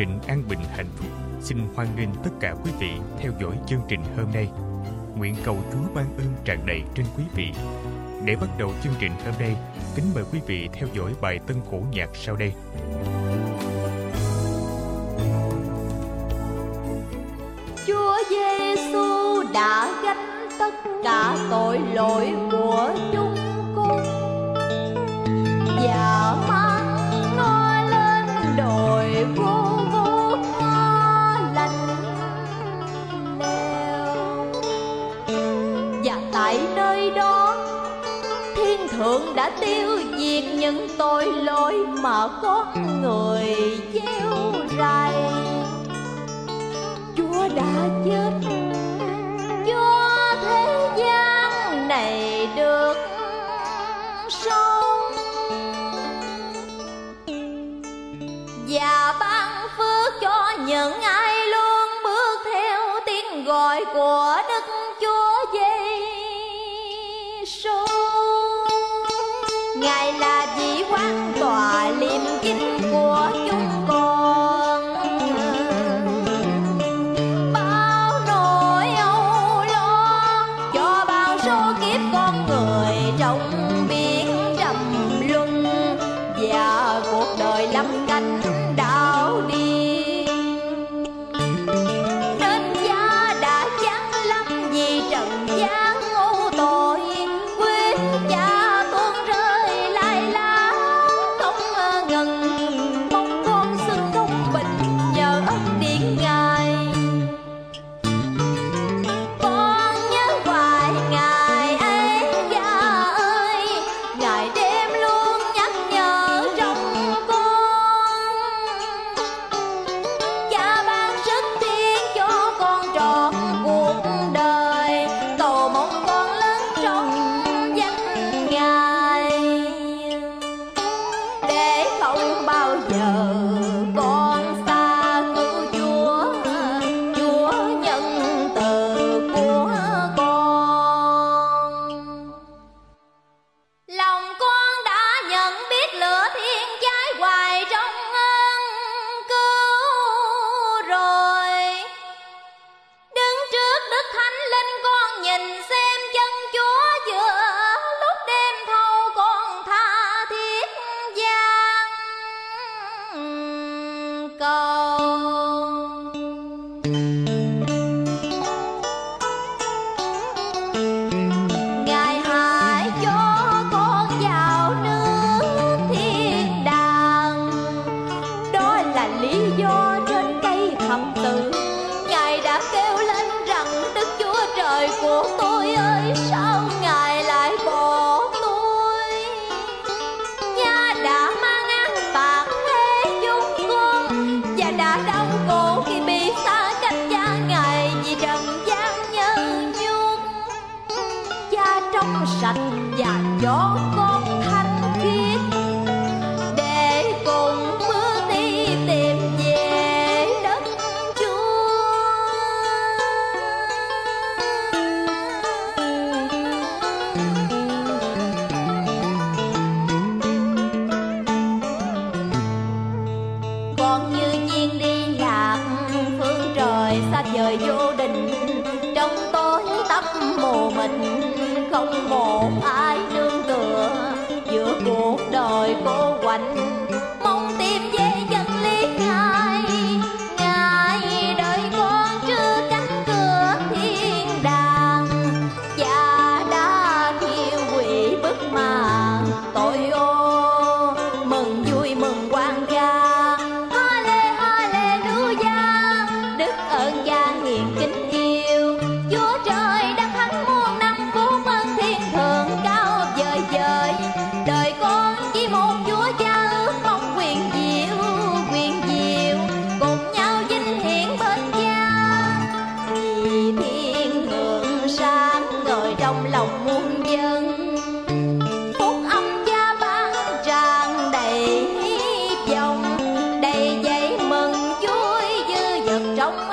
trình An Bình Hạnh Phúc xin hoan nghênh tất cả quý vị theo dõi chương trình hôm nay. Nguyện cầu Chúa ban ơn tràn đầy trên quý vị. Để bắt đầu chương trình hôm nay, kính mời quý vị theo dõi bài tân cổ nhạc sau đây. Chúa Giêsu đã gánh tất cả tội lỗi của mà có người gieo rày chúa đã chết cho thế gian này được sống. Và ban phước cho những ai luôn bước theo tiếng gọi của đức chúa giêsu ngài là vị quan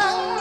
lang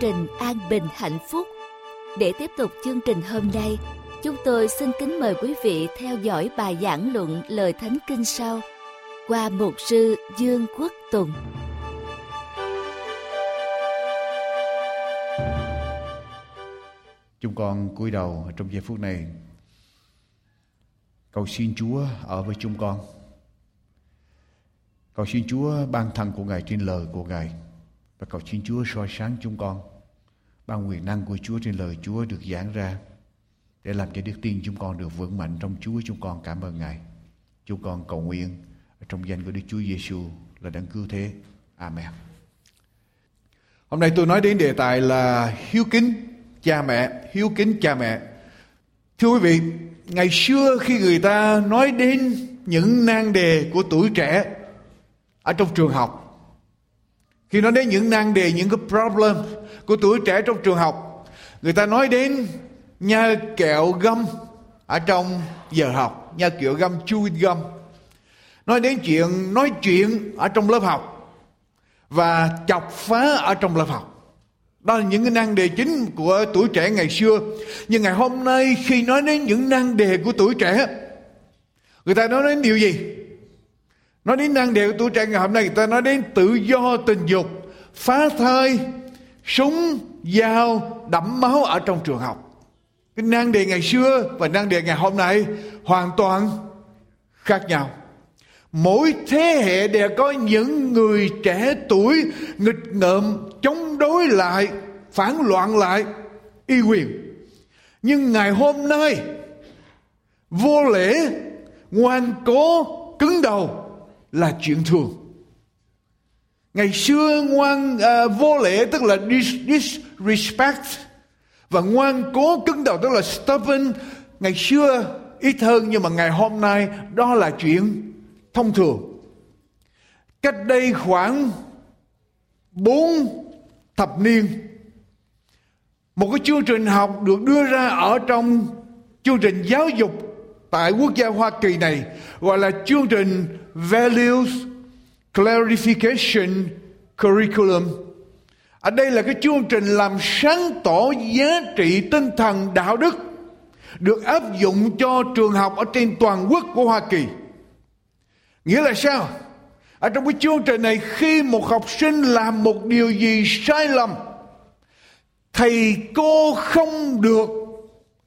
trình An Bình Hạnh Phúc. Để tiếp tục chương trình hôm nay, chúng tôi xin kính mời quý vị theo dõi bài giảng luận lời Thánh Kinh sau qua mục sư Dương Quốc Tùng. Chúng con cúi đầu trong giây phút này cầu xin Chúa ở với chúng con. Cầu xin Chúa ban thần của Ngài trên lời của Ngài và cầu xin Chúa soi sáng chúng con. Ban quyền năng của Chúa trên lời Chúa được giảng ra để làm cho đức tin chúng con được vững mạnh trong Chúa chúng con cảm ơn Ngài. Chúng con cầu nguyện trong danh của Đức Chúa Giêsu là đấng cứu thế. Amen. Hôm nay tôi nói đến đề tài là hiếu kính cha mẹ, hiếu kính cha mẹ. Thưa quý vị, ngày xưa khi người ta nói đến những nan đề của tuổi trẻ ở trong trường học, khi nói đến những nan đề, những cái problem của tuổi trẻ trong trường học, người ta nói đến nha kẹo găm ở trong giờ học, nha kẹo găm chewing gum. Nói đến chuyện nói chuyện ở trong lớp học và chọc phá ở trong lớp học. Đó là những cái năng đề chính của tuổi trẻ ngày xưa. Nhưng ngày hôm nay khi nói đến những năng đề của tuổi trẻ, người ta nói đến điều gì? Nói đến năng điệu của tuổi trẻ ngày hôm nay, người ta nói đến tự do tình dục, phá thai, súng, dao, đẫm máu ở trong trường học. Cái năng đề ngày xưa và năng đề ngày hôm nay hoàn toàn khác nhau. Mỗi thế hệ đều có những người trẻ tuổi nghịch ngợm chống đối lại, phản loạn lại y quyền. Nhưng ngày hôm nay vô lễ, ngoan cố, cứng đầu là chuyện thường. Ngày xưa ngoan uh, vô lễ tức là dis, disrespect và ngoan cố cứng đầu tức là stubborn. Ngày xưa ít hơn nhưng mà ngày hôm nay đó là chuyện thông thường. Cách đây khoảng bốn thập niên một cái chương trình học được đưa ra ở trong chương trình giáo dục tại quốc gia Hoa Kỳ này, gọi là chương trình Values Clarification Curriculum. Ở đây là cái chương trình làm sáng tỏ giá trị tinh thần đạo đức được áp dụng cho trường học ở trên toàn quốc của Hoa Kỳ. Nghĩa là sao? Ở trong cái chương trình này, khi một học sinh làm một điều gì sai lầm, thầy cô không được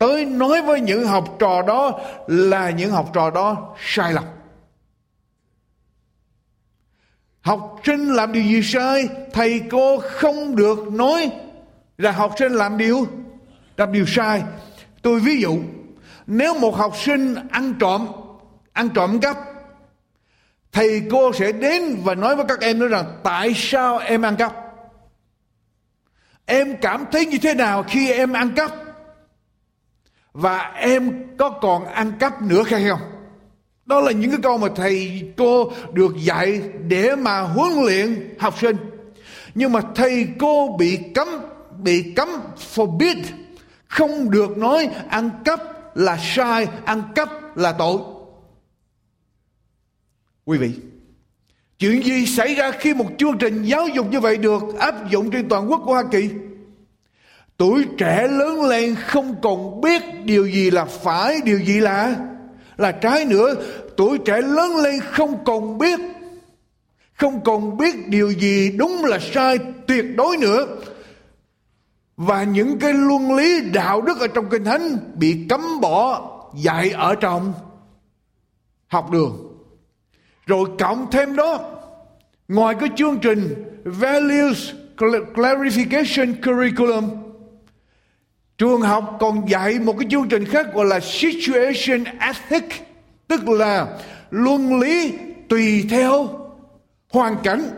tới nói với những học trò đó là những học trò đó sai lầm. Học sinh làm điều gì sai, thầy cô không được nói là học sinh làm điều làm điều sai. Tôi ví dụ, nếu một học sinh ăn trộm ăn trộm cắp, thầy cô sẽ đến và nói với các em nói rằng, tại sao em ăn cắp? Em cảm thấy như thế nào khi em ăn cắp? Và em có còn ăn cắp nữa hay không? Đó là những cái câu mà thầy cô được dạy để mà huấn luyện học sinh. Nhưng mà thầy cô bị cấm bị cấm forbid không được nói ăn cắp là sai, ăn cắp là tội. Quý vị, chuyện gì xảy ra khi một chương trình giáo dục như vậy được áp dụng trên toàn quốc của hoa kỳ? Tuổi trẻ lớn lên không còn biết điều gì là phải, điều gì là là trái nữa. Tuổi trẻ lớn lên không còn biết, không còn biết điều gì đúng là sai tuyệt đối nữa. Và những cái luân lý đạo đức ở trong kinh thánh bị cấm bỏ, dạy ở trong học đường. Rồi cộng thêm đó, ngoài cái chương trình values clarification curriculum trường học còn dạy một cái chương trình khác gọi là situation ethic, tức là luân lý tùy theo hoàn cảnh.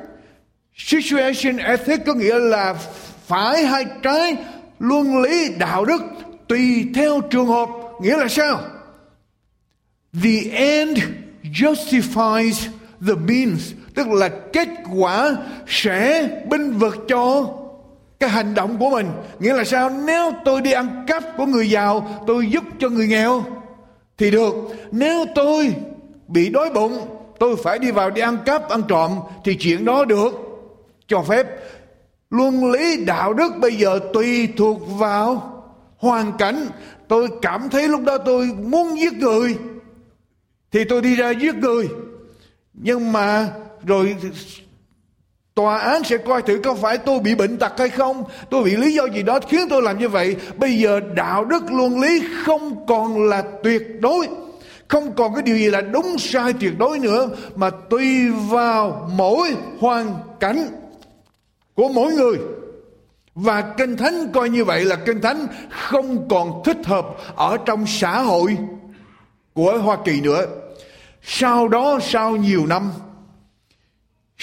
Situation ethic có nghĩa là phải hay trái luân lý đạo đức tùy theo trường hợp. Nghĩa là sao? The end justifies the means, tức là kết quả sẽ binh vực cho cái hành động của mình nghĩa là sao? Nếu tôi đi ăn cắp của người giàu, tôi giúp cho người nghèo, thì được. Nếu tôi bị đói bụng, tôi phải đi vào đi ăn cắp, ăn trộm, thì chuyện đó được. Cho phép. Luân lý, đạo đức bây giờ tùy thuộc vào hoàn cảnh. Tôi cảm thấy lúc đó tôi muốn giết người, thì tôi đi ra giết người. Nhưng mà rồi tòa án sẽ coi thử có phải tôi bị bệnh tật hay không. Tôi bị lý do gì đó khiến tôi làm như vậy. Bây giờ đạo đức luân lý không còn là tuyệt đối. Không còn cái điều gì là đúng sai tuyệt đối nữa, mà tùy vào mỗi hoàn cảnh của mỗi người. Và kinh thánh coi như vậy là kinh thánh không còn thích hợp ở trong xã hội của hoa kỳ nữa. Sau đó, sau nhiều năm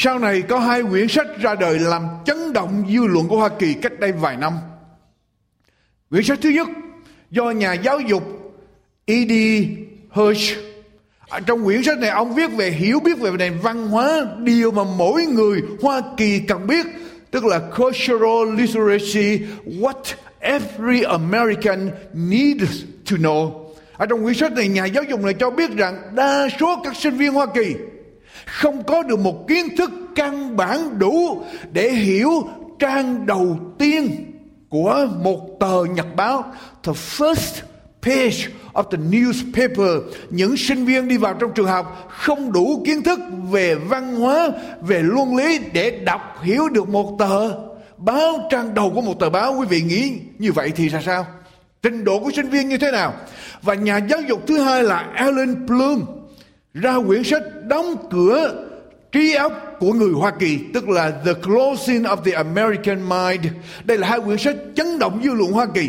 sau này có hai quyển sách ra đời làm chấn động dư luận của Hoa Kỳ cách đây vài năm. Quyển sách thứ nhất do nhà giáo dục E.D. Hirsch. À, trong quyển sách này ông viết về hiểu biết về nền văn hóa, điều mà mỗi người Hoa Kỳ cần biết, tức là cultural literacy, what every American needs to know. Ở trong quyển sách này nhà giáo dục này cho biết rằng đa số các sinh viên Hoa Kỳ không có được một kiến thức căn bản đủ để hiểu trang đầu tiên của một tờ nhật báo. The first page of the newspaper. Những sinh viên đi vào trong trường học không đủ kiến thức về văn hóa, về luân lý để đọc hiểu được một tờ báo, trang đầu của một tờ báo. Quý vị nghĩ như vậy thì ra sao? Trình độ của sinh viên như thế nào? Và nhà giáo dục thứ hai là Alan Bloom ra quyển sách đóng cửa trí óc của người Hoa Kỳ, tức là The Closing of the American Mind. Đây là hai quyển sách chấn động dư luận Hoa Kỳ.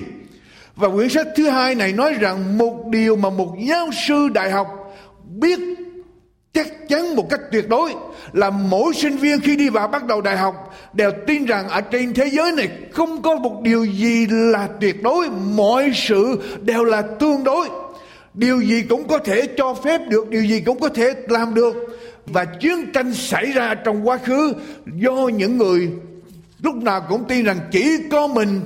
Và quyển sách thứ hai này nói rằng một điều mà một giáo sư đại học biết chắc chắn một cách tuyệt đối là mỗi sinh viên khi đi vào bắt đầu đại học đều tin rằng ở trên thế giới này không có một điều gì là tuyệt đối mọi sự đều là tương đối điều gì cũng có thể cho phép được, điều gì cũng có thể làm được. Và chiến tranh xảy ra trong quá khứ, do những người lúc nào cũng tin rằng chỉ có mình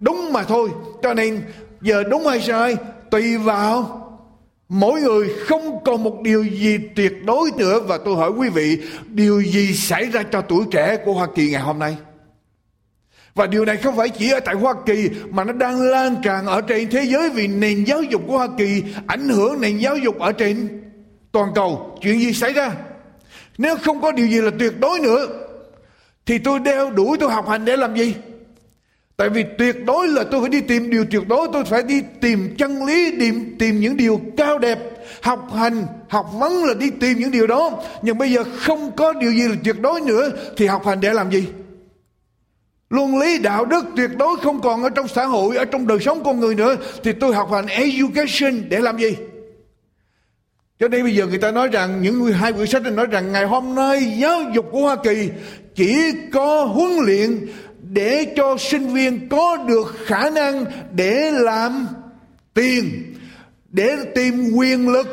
đúng mà thôi. Cho nên, giờ đúng hay sai, tùy vào. Mỗi người không còn một điều gì tuyệt đối nữa. Và tôi hỏi quý vị, điều gì xảy ra cho tuổi trẻ của hoa kỳ ngày hôm nay? Và điều này không phải chỉ ở tại Hoa Kỳ mà nó đang lan tràn ở trên thế giới vì nền giáo dục của Hoa Kỳ ảnh hưởng nền giáo dục ở trên toàn cầu. Chuyện gì xảy ra? Nếu không có điều gì là tuyệt đối nữa thì tôi đeo đuổi tôi học hành để làm gì? Tại vì tuyệt đối là tôi phải đi tìm điều tuyệt đối, tôi phải đi tìm chân lý, tìm, tìm những điều cao đẹp. Học hành, học vấn là đi tìm những điều đó. Nhưng bây giờ không có điều gì là tuyệt đối nữa thì học hành để làm gì? Luân lý đạo đức tuyệt đối không còn ở trong xã hội, ở trong đời sống con người nữa thì tôi học hành education để làm gì? Cho nên bây giờ người ta nói rằng những hai quyển sách nói rằng ngày hôm nay giáo dục của Hoa Kỳ chỉ có huấn luyện để cho sinh viên có được khả năng để làm tiền, để tìm quyền lực,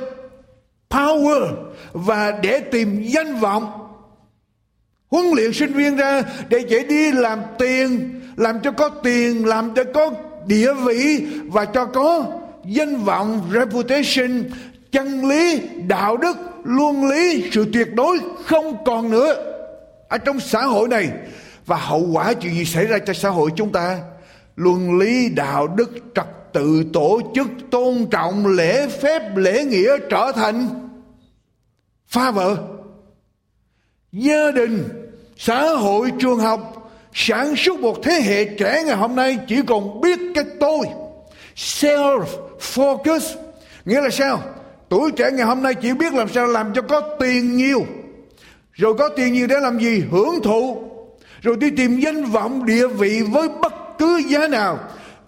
power và để tìm danh vọng. Huấn luyện sinh viên ra để dễ đi làm tiền, làm cho có tiền, làm cho có địa vị và cho có danh vọng, reputation, chân lý, đạo đức, luân lý, sự tuyệt đối không còn nữa ở trong xã hội này. Và hậu quả chuyện gì xảy ra cho xã hội chúng ta? Luân lý đạo đức trật tự tổ chức tôn trọng lễ phép lễ nghĩa trở thành pha vợ gia đình xã hội trường học sản xuất một thế hệ trẻ ngày hôm nay chỉ còn biết cái tôi. Self focus. Nghĩa là sao? Tuổi trẻ ngày hôm nay chỉ biết làm sao làm cho có tiền nhiều. Rồi có tiền nhiều để làm gì? Hưởng thụ. Rồi đi tìm danh vọng địa vị với bất cứ giá nào.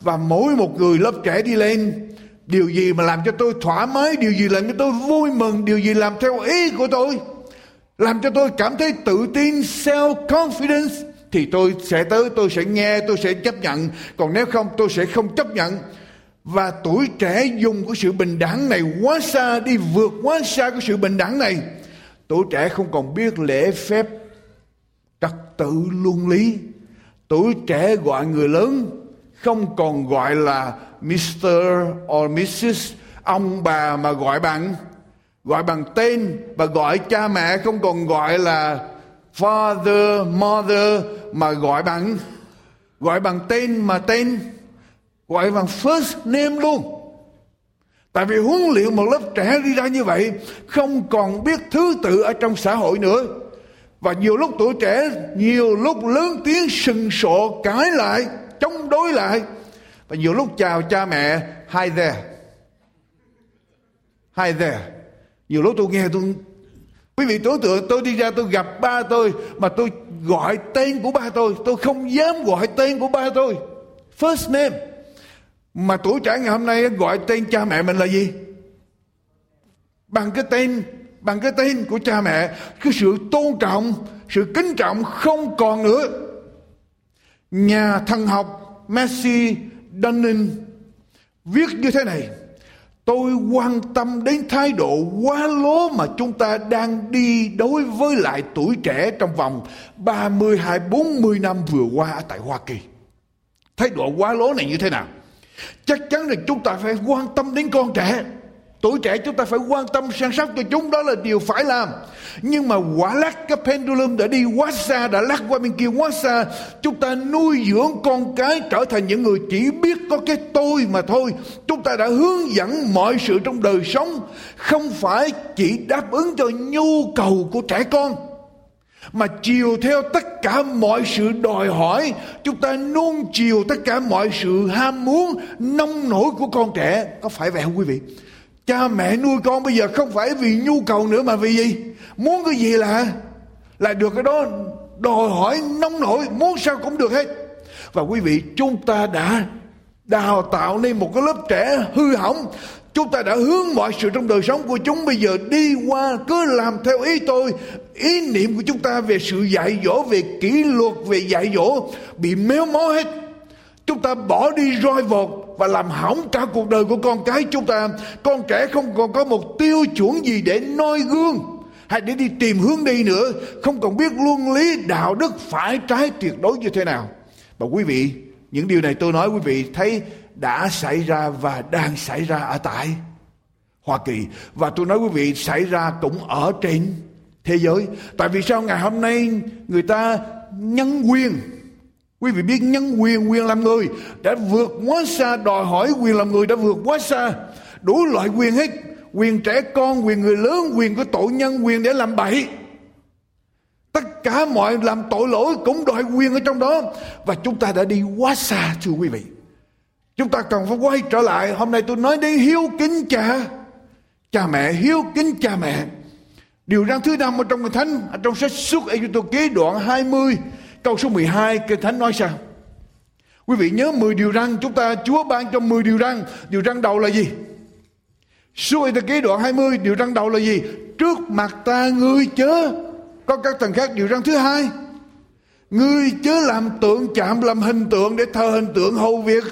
Và mỗi một người lớp trẻ đi lên, điều gì mà làm cho tôi thoải mái, điều gì làm cho tôi vui mừng, điều gì làm theo ý của tôi? Làm cho tôi cảm thấy tự tin self confidence thì tôi sẽ tới, tôi sẽ nghe, tôi sẽ chấp nhận còn nếu không, tôi sẽ không chấp nhận và tuổi trẻ dùng của sự bình đẳng này quá xa đi, vượt quá xa của sự bình đẳng này tuổi trẻ không còn biết lễ phép trật tự luân lý tuổi trẻ gọi người lớn không còn gọi là Mr. or Mrs. ông bà mà gọi bằng gọi bằng tên và gọi cha mẹ không còn gọi là father mother mà gọi bằng gọi bằng tên mà tên gọi bằng first name luôn Tại vì huấn luyện một lớp trẻ đi ra như vậy không còn biết thứ tự ở trong xã hội nữa. Và nhiều lúc tuổi trẻ, nhiều lúc lớn tiếng sừng sộ cãi lại, chống đối lại. Và nhiều lúc chào cha mẹ, hi there. Hi there. Nhiều lúc tôi nghe tôi, Quý vị tưởng tượng, tôi đi ra tôi gặp ba tôi, mà tôi gọi tên của ba tôi. Tôi không dám gọi tên của ba tôi. First name. Mà tuổi trẻ ngày hôm nay gọi tên cha mẹ mình là gì? Bằng cái tên, bằng cái tên của cha mẹ, cái sự tôn trọng, sự kính trọng không còn nữa nhà thần học Messi Dunning viết như thế này tôi quan tâm đến thái độ quá lố mà chúng ta đang đi đối với lại tuổi trẻ trong vòng 30 hay 40 năm vừa qua ở tại Hoa Kỳ. Thái độ quá lố này như thế nào? Chắc chắn là chúng ta phải quan tâm đến con trẻ. Tuổi trẻ chúng ta phải quan tâm săn sóc cho chúng đó là điều phải làm. Nhưng mà quả lắc cái pendulum đã đi quá xa, đã lắc qua bên kia quá xa. Chúng ta nuôi dưỡng con cái trở thành những người chỉ biết có cái tôi mà thôi. Chúng ta đã hướng dẫn mọi sự trong đời sống. Không phải chỉ đáp ứng cho nhu cầu của trẻ con mà chiều theo tất cả mọi sự đòi hỏi chúng ta nuông chiều tất cả mọi sự ham muốn nông nổi của con trẻ có phải vậy không quý vị cha mẹ nuôi con bây giờ không phải vì nhu cầu nữa mà vì gì muốn cái gì là là được cái đó đòi hỏi nông nổi muốn sao cũng được hết và quý vị chúng ta đã đào tạo nên một cái lớp trẻ hư hỏng Chúng ta đã hướng mọi sự trong đời sống của chúng bây giờ đi qua cứ làm theo ý tôi. Ý niệm của chúng ta về sự dạy dỗ, về kỷ luật, về dạy dỗ bị méo mó hết. Chúng ta bỏ đi roi vọt và làm hỏng cả cuộc đời của con cái chúng ta. Con trẻ không còn có một tiêu chuẩn gì để noi gương hay để đi tìm hướng đi nữa. Không còn biết luân lý, đạo đức phải trái tuyệt đối như thế nào. Và quý vị, những điều này tôi nói quý vị thấy đã xảy ra và đang xảy ra ở tại Hoa Kỳ và tôi nói quý vị xảy ra cũng ở trên thế giới. Tại vì sao ngày hôm nay người ta nhân quyền Quý vị biết nhân quyền, quyền làm người đã vượt quá xa, đòi hỏi quyền làm người đã vượt quá xa. Đủ loại quyền hết, quyền trẻ con, quyền người lớn, quyền của tội nhân, quyền để làm bậy. Tất cả mọi làm tội lỗi cũng đòi quyền ở trong đó. Và chúng ta đã đi quá xa thưa quý vị. Chúng ta cần phải quay trở lại. Hôm nay tôi nói đến hiếu kính cha. Cha mẹ hiếu kính cha mẹ. Điều răn thứ năm ở trong kinh thánh ở trong sách xuất Ê tô ký đoạn 20 câu số 12 kinh thánh nói sao? Quý vị nhớ 10 điều răn, chúng ta, Chúa ban cho 10 điều răn. Điều răn đầu là gì? Suốt Ê ký đoạn 20 điều răn đầu là gì? Trước mặt ta ngươi chớ. Có các thần khác, điều răn thứ hai. Ngươi chớ làm tượng chạm, làm hình tượng để thờ hình tượng hầu việc.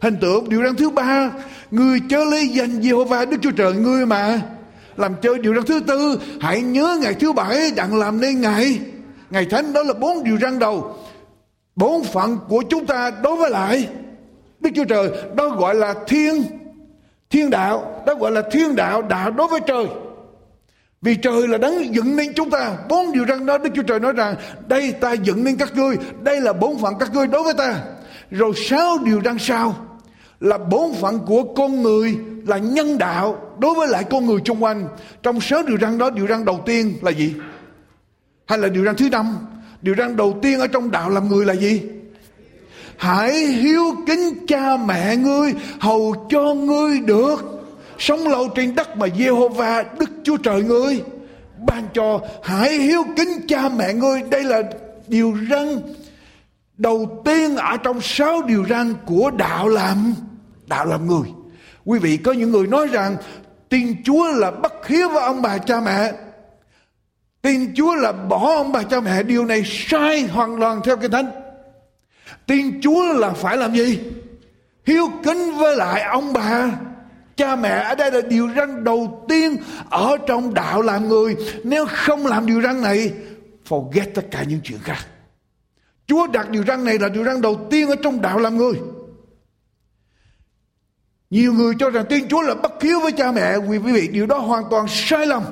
Hình tượng, điều răn thứ ba. Ngươi chớ lấy danh Jehovah Đức Chúa Trời ngươi mà. Làm chơi điều răn thứ tư, hãy nhớ ngày thứ bảy, đặng làm nên ngày ngày thánh đó là bốn điều răn đầu bốn phận của chúng ta đối với lại Đức Chúa Trời, đó gọi là thiên thiên đạo, đó gọi là thiên đạo đạo đối với trời. Vì trời là đấng dựng nên chúng ta. Bốn điều răn đó Đức Chúa Trời nói rằng, đây ta dựng nên các ngươi, đây là bốn phận các ngươi đối với ta. Rồi sáu điều răn sau là bốn phận của con người là nhân đạo đối với lại con người xung quanh. Trong sáu điều răn đó, điều răn đầu tiên là gì? Hay là điều răn thứ năm? Điều răn đầu tiên ở trong đạo làm người là gì? Hãy hiếu kính cha mẹ ngươi, hầu cho ngươi được. Sống lâu trên đất mà Jehovah Đức Chúa Trời ngươi. Ban cho hãy hiếu kính cha mẹ ngươi. Đây là điều răn đầu tiên ở trong sáu điều răn của đạo làm đạo làm người. Quý vị có những người nói rằng tin chúa là bất hiếu với ông bà cha mẹ tin chúa là bỏ ông bà cha mẹ. Điều này sai hoàn toàn theo kinh thánh. Tin chúa là phải làm gì? Hiếu kính với lại ông bà cha mẹ. Ở đây là điều răn đầu tiên ở trong đạo làm người. Nếu không làm điều răn này forget tất cả những chuyện khác. Chúa đặt điều răn này là điều răn đầu tiên ở trong đạo làm người. Nhiều người cho rằng tin Chúa là bất hiếu với cha mẹ. Quý vị, điều đó hoàn toàn sai lầm.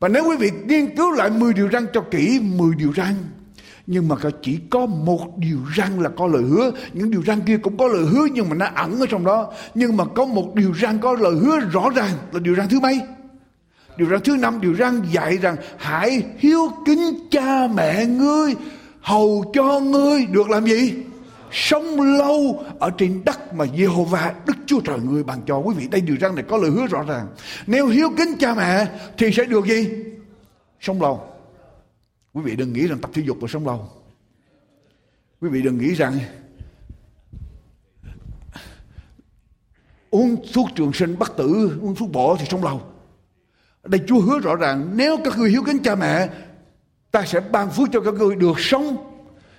Và nếu quý vị nghiên cứu lại 10 điều răn cho kỹ 10 điều răn, nhưng mà chỉ có một điều răng là có lời hứa. Những điều răng kia cũng có lời hứa nhưng mà nó ẩn ở trong đó. Nhưng mà có một điều răng có lời hứa rõ ràng là điều răng thứ mấy? Điều răng thứ năm, điều răng dạy rằng hãy hiếu kính cha mẹ ngươi, hầu cho ngươi. Được làm gì? Sống lâu ở trên đất mà Jehovah Đức Chúa Trời người ban cho. Quý vị, đây điều răn này có lời hứa rõ ràng. Nếu hiếu kính cha mẹ thì sẽ được gì? Sống lâu. Quý vị đừng nghĩ rằng tập thể dục là sống lâu. Quý vị đừng nghĩ rằng uống thuốc trường sinh bất tử, uống thuốc bổ thì sống lâu. Đây Chúa hứa rõ ràng, nếu các người hiếu kính cha mẹ, ta sẽ ban phước cho các người được sống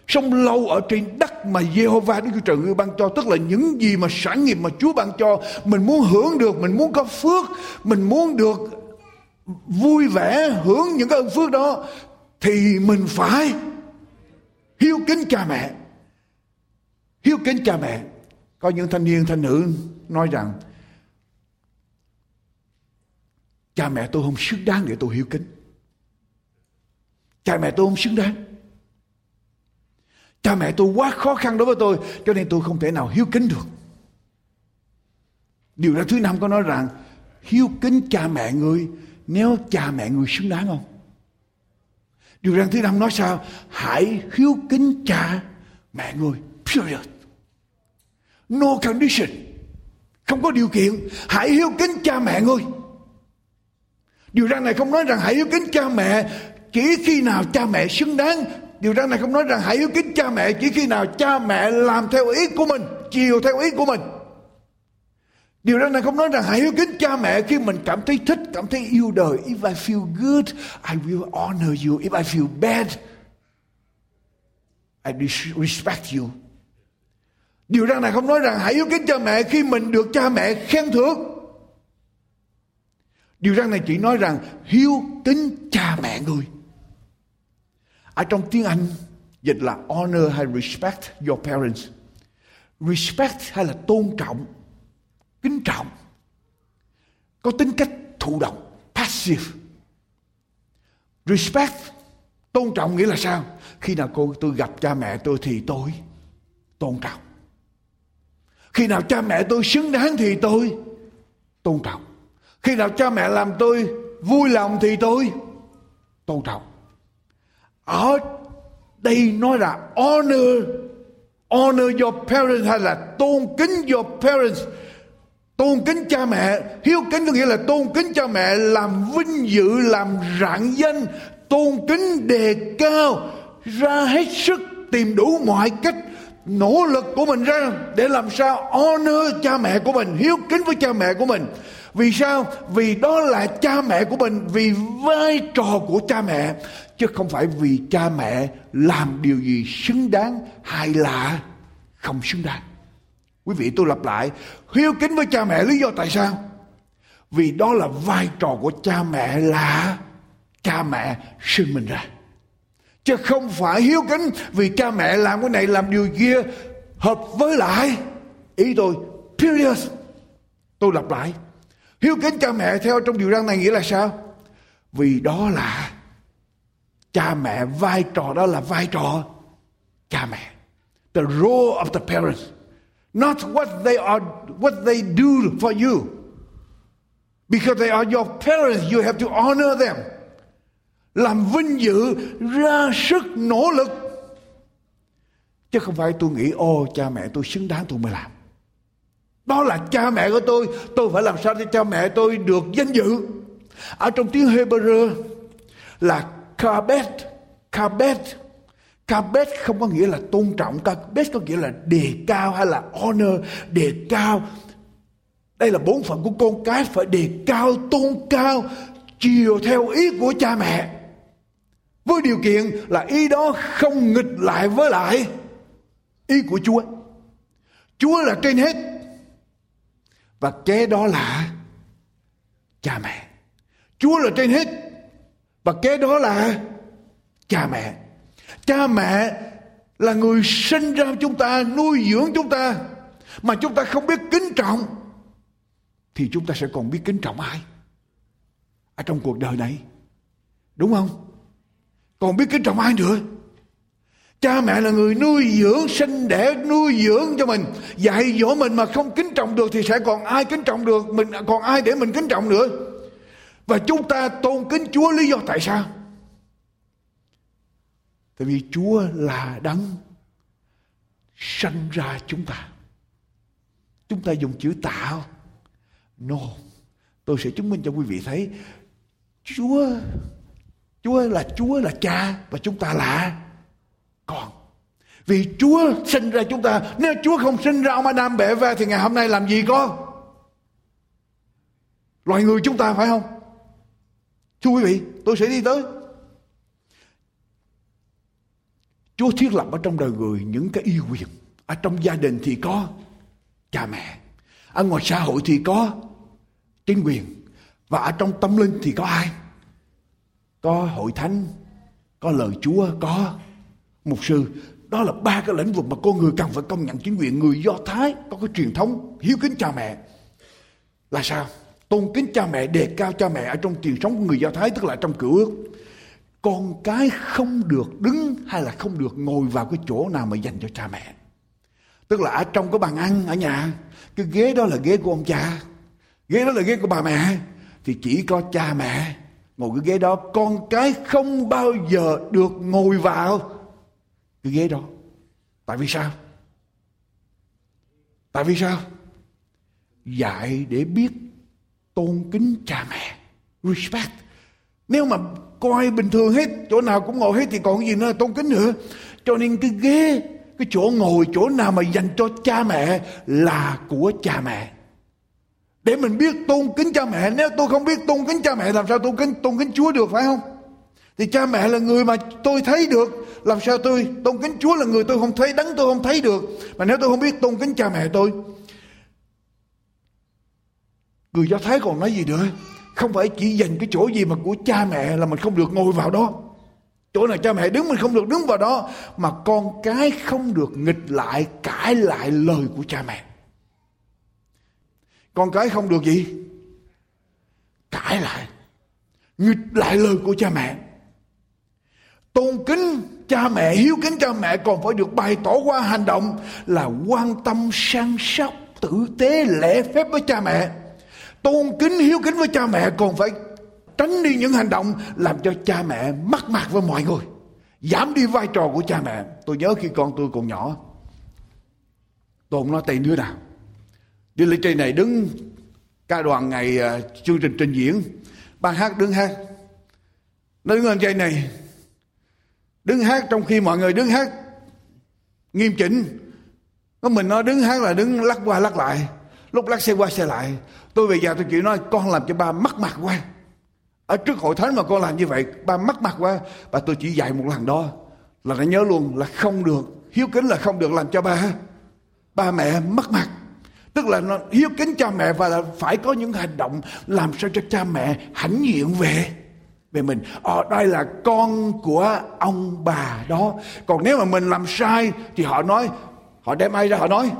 sống lâu ở trên đất mà Jehovah Đức Chúa Trời ngươi ban cho, tức là những gì mà sản nghiệp mà Chúa ban cho, mình muốn hưởng được, mình muốn có phước, mình muốn được vui vẻ, hưởng những cái ơn phước đó, thì mình phải hiếu kính cha mẹ. Hiếu kính cha mẹ. Có những thanh niên, thanh nữ nói rằng, cha mẹ tôi không xứng đáng để tôi hiếu kính. Cha mẹ tôi không xứng đáng. Cha mẹ tôi quá khó khăn đối với tôi, cho nên tôi không thể nào hiếu kính được. Điều ra thứ năm có nói rằng, hiếu kính cha mẹ người nếu cha mẹ người xứng đáng không? Điều răn thứ năm nói sao? Hãy hiếu kính cha mẹ người. Period. No condition. Không có điều kiện. Hãy hiếu kính cha mẹ người. Điều răn này không nói rằng hãy hiếu kính cha mẹ, chỉ khi nào cha mẹ xứng đáng điều răn này không nói rằng hãy yêu kính cha mẹ chỉ khi nào cha mẹ làm theo ý của mình, chiều theo ý của mình. Điều răn này không nói rằng hãy yêu kính cha mẹ khi mình cảm thấy thích, cảm thấy yêu đời. If I feel good, I will honor you. If I feel bad, I respect you. Điều răn này không nói rằng hãy yêu kính cha mẹ khi mình được cha mẹ khen thưởng. Điều răn này chỉ nói rằng hiếu kính cha mẹ người ở trong tiếng Anh dịch là honor hay respect your parents. Respect hay là tôn trọng, kính trọng. Có tính cách thụ động, passive. Respect, tôn trọng nghĩa là sao? Khi nào cô tôi gặp cha mẹ tôi thì tôi tôn trọng. Khi nào cha mẹ tôi xứng đáng thì tôi tôn trọng. Khi nào cha mẹ làm tôi vui lòng thì tôi tôn trọng ở đây nói là honor. Honor your parents hay là tôn kính your parents. Tôn kính cha mẹ. Hiếu kính có nghĩa là tôn kính cha mẹ, làm vinh dự, làm rạng danh. Tôn kính đề cao. Ra hết sức tìm đủ mọi cách, nỗ lực của mình ra để làm sao honor cha mẹ của mình, hiếu kính với cha mẹ của mình vì sao? Vì đó là cha mẹ của mình, vì vai trò của cha mẹ, chứ không phải vì cha mẹ làm điều gì xứng đáng hay là không xứng đáng. Quý vị, tôi lặp lại, hiếu kính với cha mẹ, lý do tại sao? Vì đó là vai trò của cha mẹ là cha mẹ sinh mình ra. Chứ không phải hiếu kính vì cha mẹ làm cái này làm điều kia hợp với lại ý tôi period tôi lặp lại hiếu kính cha mẹ theo trong điều răn này nghĩa là sao? Vì đó là cha mẹ, vai trò đó là vai trò cha mẹ. The role of the parents. Not what they are, what they do for you. Because they are your parents, you have to honor them. Làm vinh dự, ra sức, nỗ lực. Chứ không phải tôi nghĩ, ô, cha mẹ tôi xứng đáng tôi mới làm đó là cha mẹ của tôi. Tôi phải làm sao để cha mẹ tôi được danh dự? Ở trong tiếng Hebrew là kabet kabet. Kabet không có nghĩa là tôn trọng, kabet có nghĩa là đề cao hay là honor, đề cao. Đây là bốn phận của con cái phải đề cao, tôn cao, chiều theo ý của cha mẹ. Với điều kiện là ý đó không nghịch lại với lại ý của Chúa. Chúa là trên hết. Và kế đó là cha mẹ. Chúa là trên hết. Và kế đó là cha mẹ. Cha mẹ là người sinh ra chúng ta, nuôi dưỡng chúng ta. Mà chúng ta không biết kính trọng. Thì chúng ta sẽ còn biết kính trọng ai? Ở trong cuộc đời này. Đúng không? còn biết kính trọng ai nữa cha mẹ là người nuôi dưỡng, sinh đẻ, nuôi dưỡng cho mình. Dạy dỗ mình mà không kính trọng được thì sẽ còn ai kính trọng được? Mình, còn ai để mình kính trọng nữa? Và chúng ta tôn kính chúa lý do tại sao? Tại vì chúa là đấng sanh ra chúng ta. Chúng ta dùng chữ tạo. No. Tôi sẽ chứng minh cho quý vị thấy. Chúa Chúa là Chúa là cha và chúng ta là còn Vì Chúa sinh ra chúng ta, nếu Chúa không sinh ra ông Adam bẻ ve thì ngày hôm nay làm gì có? Loài người chúng ta phải không? Thưa quý vị, tôi sẽ đi tới. Chúa thiết lập ở trong đời người những cái yêu quyền. Ở trong gia đình thì có cha mẹ. Ở ngoài xã hội thì có chính quyền. Và ở trong tâm linh thì có ai? có hội thánh có lời chúa có mục sư, đó là ba cái lĩnh vực mà con người cần phải công nhận chính quyền, người do thái có cái truyền thống hiếu kính cha mẹ. Là sao? Tôn kính cha mẹ, đề cao cha mẹ ở trong truyền thống của người do thái, tức là trong cựu ước. Con cái không được đứng hay là không được ngồi vào cái chỗ nào mà dành cho cha mẹ. Tức là ở trong cái bàn ăn ở nhà, cái ghế đó là ghế của ông cha. Ghế đó là ghế của bà mẹ. Thì chỉ có cha mẹ ngồi cái ghế đó. Con cái không bao giờ được ngồi vào cái ghế đó. Tại vì sao? Tại vì sao? Dạy để biết tôn kính cha mẹ. Respect. Nếu mà coi bình thường hết, chỗ nào cũng ngồi hết thì còn gì nữa? Tôn kính nữa. Cho nên cái ghế, cái chỗ ngồi, chỗ nào mà dành cho cha mẹ là của cha mẹ. Để mình biết tôn kính cha mẹ, nếu tôi không biết tôn kính cha mẹ, làm sao tôn kính tôn kính chúa được, phải không? Thì cha mẹ là người mà tôi thấy được. Làm sao tôi tôn kính chúa là người tôi không thấy, đấng tôi không thấy được. Mà nếu tôi không biết tôn kính cha mẹ tôi, người do thái còn nói gì nữa? Không phải chỉ dành cái chỗ gì mà của cha mẹ là mình không được ngồi vào đó. Chỗ nào cha mẹ đứng mình không được đứng vào đó. Mà con cái không được nghịch lại, cãi lại lời của cha mẹ. Con cái không được gì? Cãi lại, nghịch lại lời của cha mẹ tôn kính cha mẹ hiếu kính cha mẹ còn phải được bày tỏ qua hành động là quan tâm săn sóc tử tế lễ phép với cha mẹ. Tôn kính hiếu kính với cha mẹ còn phải tránh đi những hành động làm cho cha mẹ mắc mặt với mọi người giảm đi vai trò của cha mẹ. Tôi nhớ khi con tôi còn nhỏ tôi không nói tên đứa nào. Đi lên trên này đứng ca đoàn ngày uh, chương trình trình diễn. Ban hát đứng hát. Nó đứng lên trên này đứng hát trong khi mọi người đứng hát. Nghiêm chỉnh. Có mình nó đứng hát là đứng lắc qua lắc lại. Lúc lắc xe qua xe lại. Tôi về nhà tôi chỉ nói, con làm cho ba mất mặt quá. Ở trước hội thánh mà con làm như vậy, ba mất mặt quá. Và tôi chỉ dạy một lần đó, là nó nhớ luôn là không được, hiếu kính là không được làm cho ba. Ba mẹ mất mặt tức là nó hiếu kính cha mẹ và là phải có những hành động làm sao cho cha mẹ hãnh diện về về mình. Ờ đây là con của ông bà đó. Còn nếu mà mình làm sai thì họ nói, họ đem ai ra họ nói?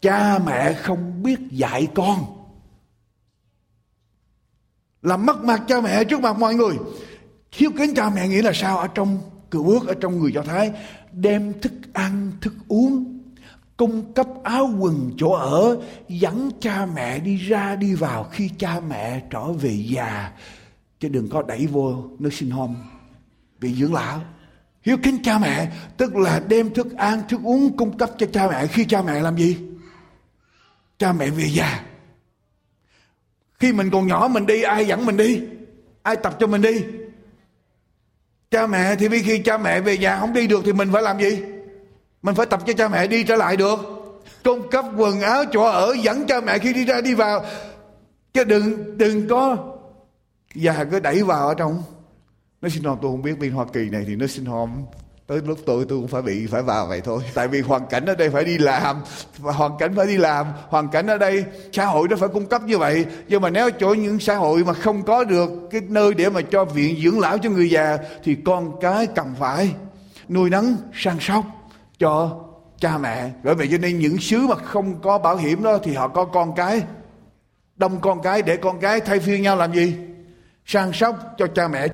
Cha mẹ không biết dạy con. Làm mất mặt cha mẹ trước mặt mọi người. Thiếu kính cha mẹ nghĩa là sao? Ở trong cựu ước ở trong người do thái, đem thức ăn, thức uống, cung cấp áo quần chỗ ở, dẫn cha mẹ đi ra, đi vào khi cha mẹ trở về già chứ đừng có đẩy vô nước sinh home bị dưỡng lão. Hiếu kính cha mẹ. Tức là đem thức ăn, thức uống cung cấp cho cha mẹ. Khi cha mẹ làm gì? Cha mẹ về già. Khi mình còn nhỏ, mình đi, ai dẫn mình đi? Ai tập cho mình đi? Cha mẹ thì vì khi cha mẹ về nhà không đi được thì mình phải làm gì? Mình phải tập cho cha mẹ đi trở lại được. Cung cấp quần áo, chỗ ở, dẫn cha mẹ khi đi ra, đi vào. Chứ đừng đừng có già cứ đẩy vào ở trong. Nó xin hòm tôi không biết bên hoa kỳ này thì nó xin hòm tới lúc tôi tôi cũng phải bị, phải vào vậy thôi. Tại vì hoàn cảnh ở đây phải đi làm. Hoàn cảnh phải đi làm. Hoàn cảnh ở đây, xã hội nó phải cung cấp như vậy. Nhưng mà nếu chỗ những xã hội mà không có được cái nơi để mà cho viện dưỡng lão cho người già, thì con cái cần phải nuôi nấng, săn sóc cho cha mẹ. Bởi vậy cho nên những xứ mà không có bảo hiểm đó thì họ có con cái, đông con cái để con cái thay phiên nhau làm gì? Sang sóc cho cha mẹ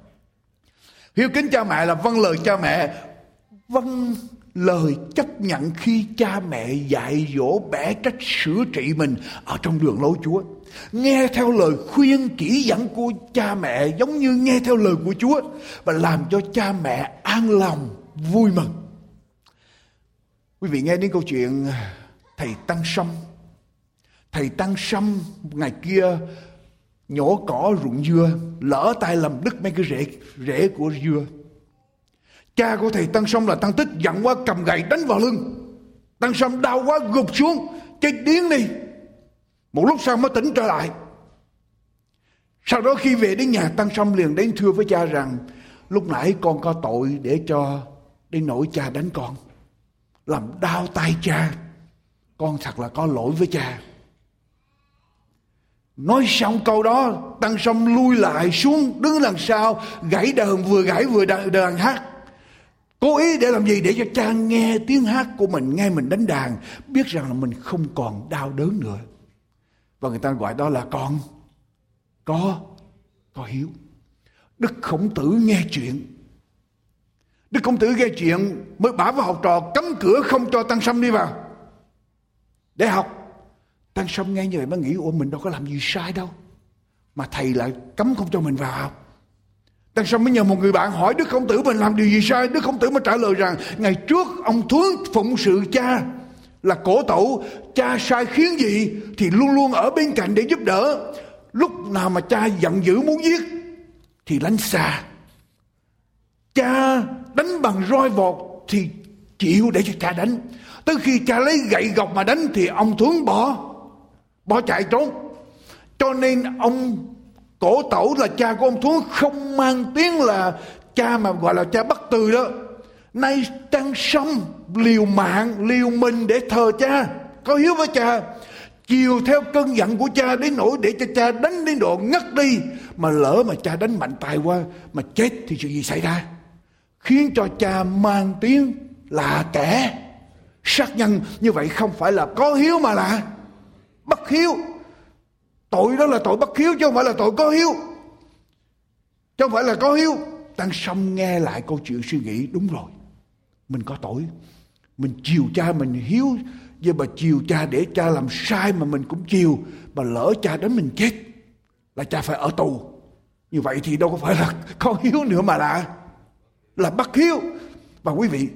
hiếu kính cha mẹ là vâng lời cha mẹ vâng lời chấp nhận khi cha mẹ dạy dỗ bẻ trách sửa trị mình ở trong đường lối Chúa. Nghe theo lời khuyên chỉ dẫn của cha mẹ giống như nghe theo lời của Chúa và làm cho cha mẹ an lòng, vui mừng. Quý vị nghe đến câu chuyện thầy Tăng Sâm. Thầy Tăng Sâm ngày kia nhổ cỏ ruộng dưa, lỡ tay làm đứt mấy cái rễ rễ của dưa Cha của thầy Tăng Sông là Tăng Tích giận quá cầm gậy đánh vào lưng. Tăng Sông đau quá gục xuống, chết điếng đi. Một lúc sau mới tỉnh trở lại. Sau đó khi về đến nhà Tăng Sông liền đến thưa với cha rằng lúc nãy con có tội để cho đến nỗi cha đánh con. Làm đau tay cha. Con thật là có lỗi với cha. Nói xong câu đó Tăng sâm lui lại xuống đứng đằng sau Gãy đờn vừa gãy vừa đàn, đàn hát Cố ý để làm gì? Để cho cha nghe tiếng hát của mình, nghe mình đánh đàn, biết rằng là mình không còn đau đớn nữa. Và người ta gọi đó là con có có hiếu. Đức Khổng Tử nghe chuyện. Đức Khổng Tử nghe chuyện mới bảo với học trò cấm cửa không cho Tăng Sâm đi vào. Để học. Tăng Sâm nghe như vậy mới nghĩ, ủa, mình đâu có làm gì sai đâu. Mà thầy lại cấm không cho mình vào học. Tại sao mới nhờ một người bạn hỏi, Đức Khổng Tử, mình làm điều gì sai Đức Khổng Tử mới trả lời rằng, Ngày trước ông thuấn phụng sự cha Là cổ tổ Cha sai khiến gì Thì luôn luôn ở bên cạnh để giúp đỡ Lúc nào mà cha giận dữ muốn giết Thì lánh xa Cha đánh bằng roi vọt Thì chịu để cho cha đánh Tới khi cha lấy gậy gọc mà đánh Thì ông thuấn bỏ Bỏ chạy trốn Cho nên ông Cổ tẩu là cha của ông Thuấn không mang tiếng là cha mà gọi là cha bất từ đó. Nay trăng sông liều mạng, liều mình để thờ cha. Có hiếu với cha. Chiều theo cơn giận của cha đến nỗi để cho cha đánh đến độ ngất đi. Mà lỡ mà cha đánh mạnh tài qua mà chết thì chuyện gì xảy ra? Khiến cho cha mang tiếng là kẻ sát nhân như vậy không phải là có hiếu mà là bất hiếu Tội đó là tội bất hiếu chứ không phải là tội có hiếu. Chứ không phải là có hiếu. Tăng xong nghe lại câu chuyện suy nghĩ, đúng rồi. Mình có tội. Mình chiều cha mình hiếu. Nhưng mà chiều cha để cha làm sai mà mình cũng chiều. Mà lỡ cha đến mình chết. Là cha phải ở tù. Như vậy thì đâu có phải là có hiếu nữa mà là là bất hiếu và quý vị,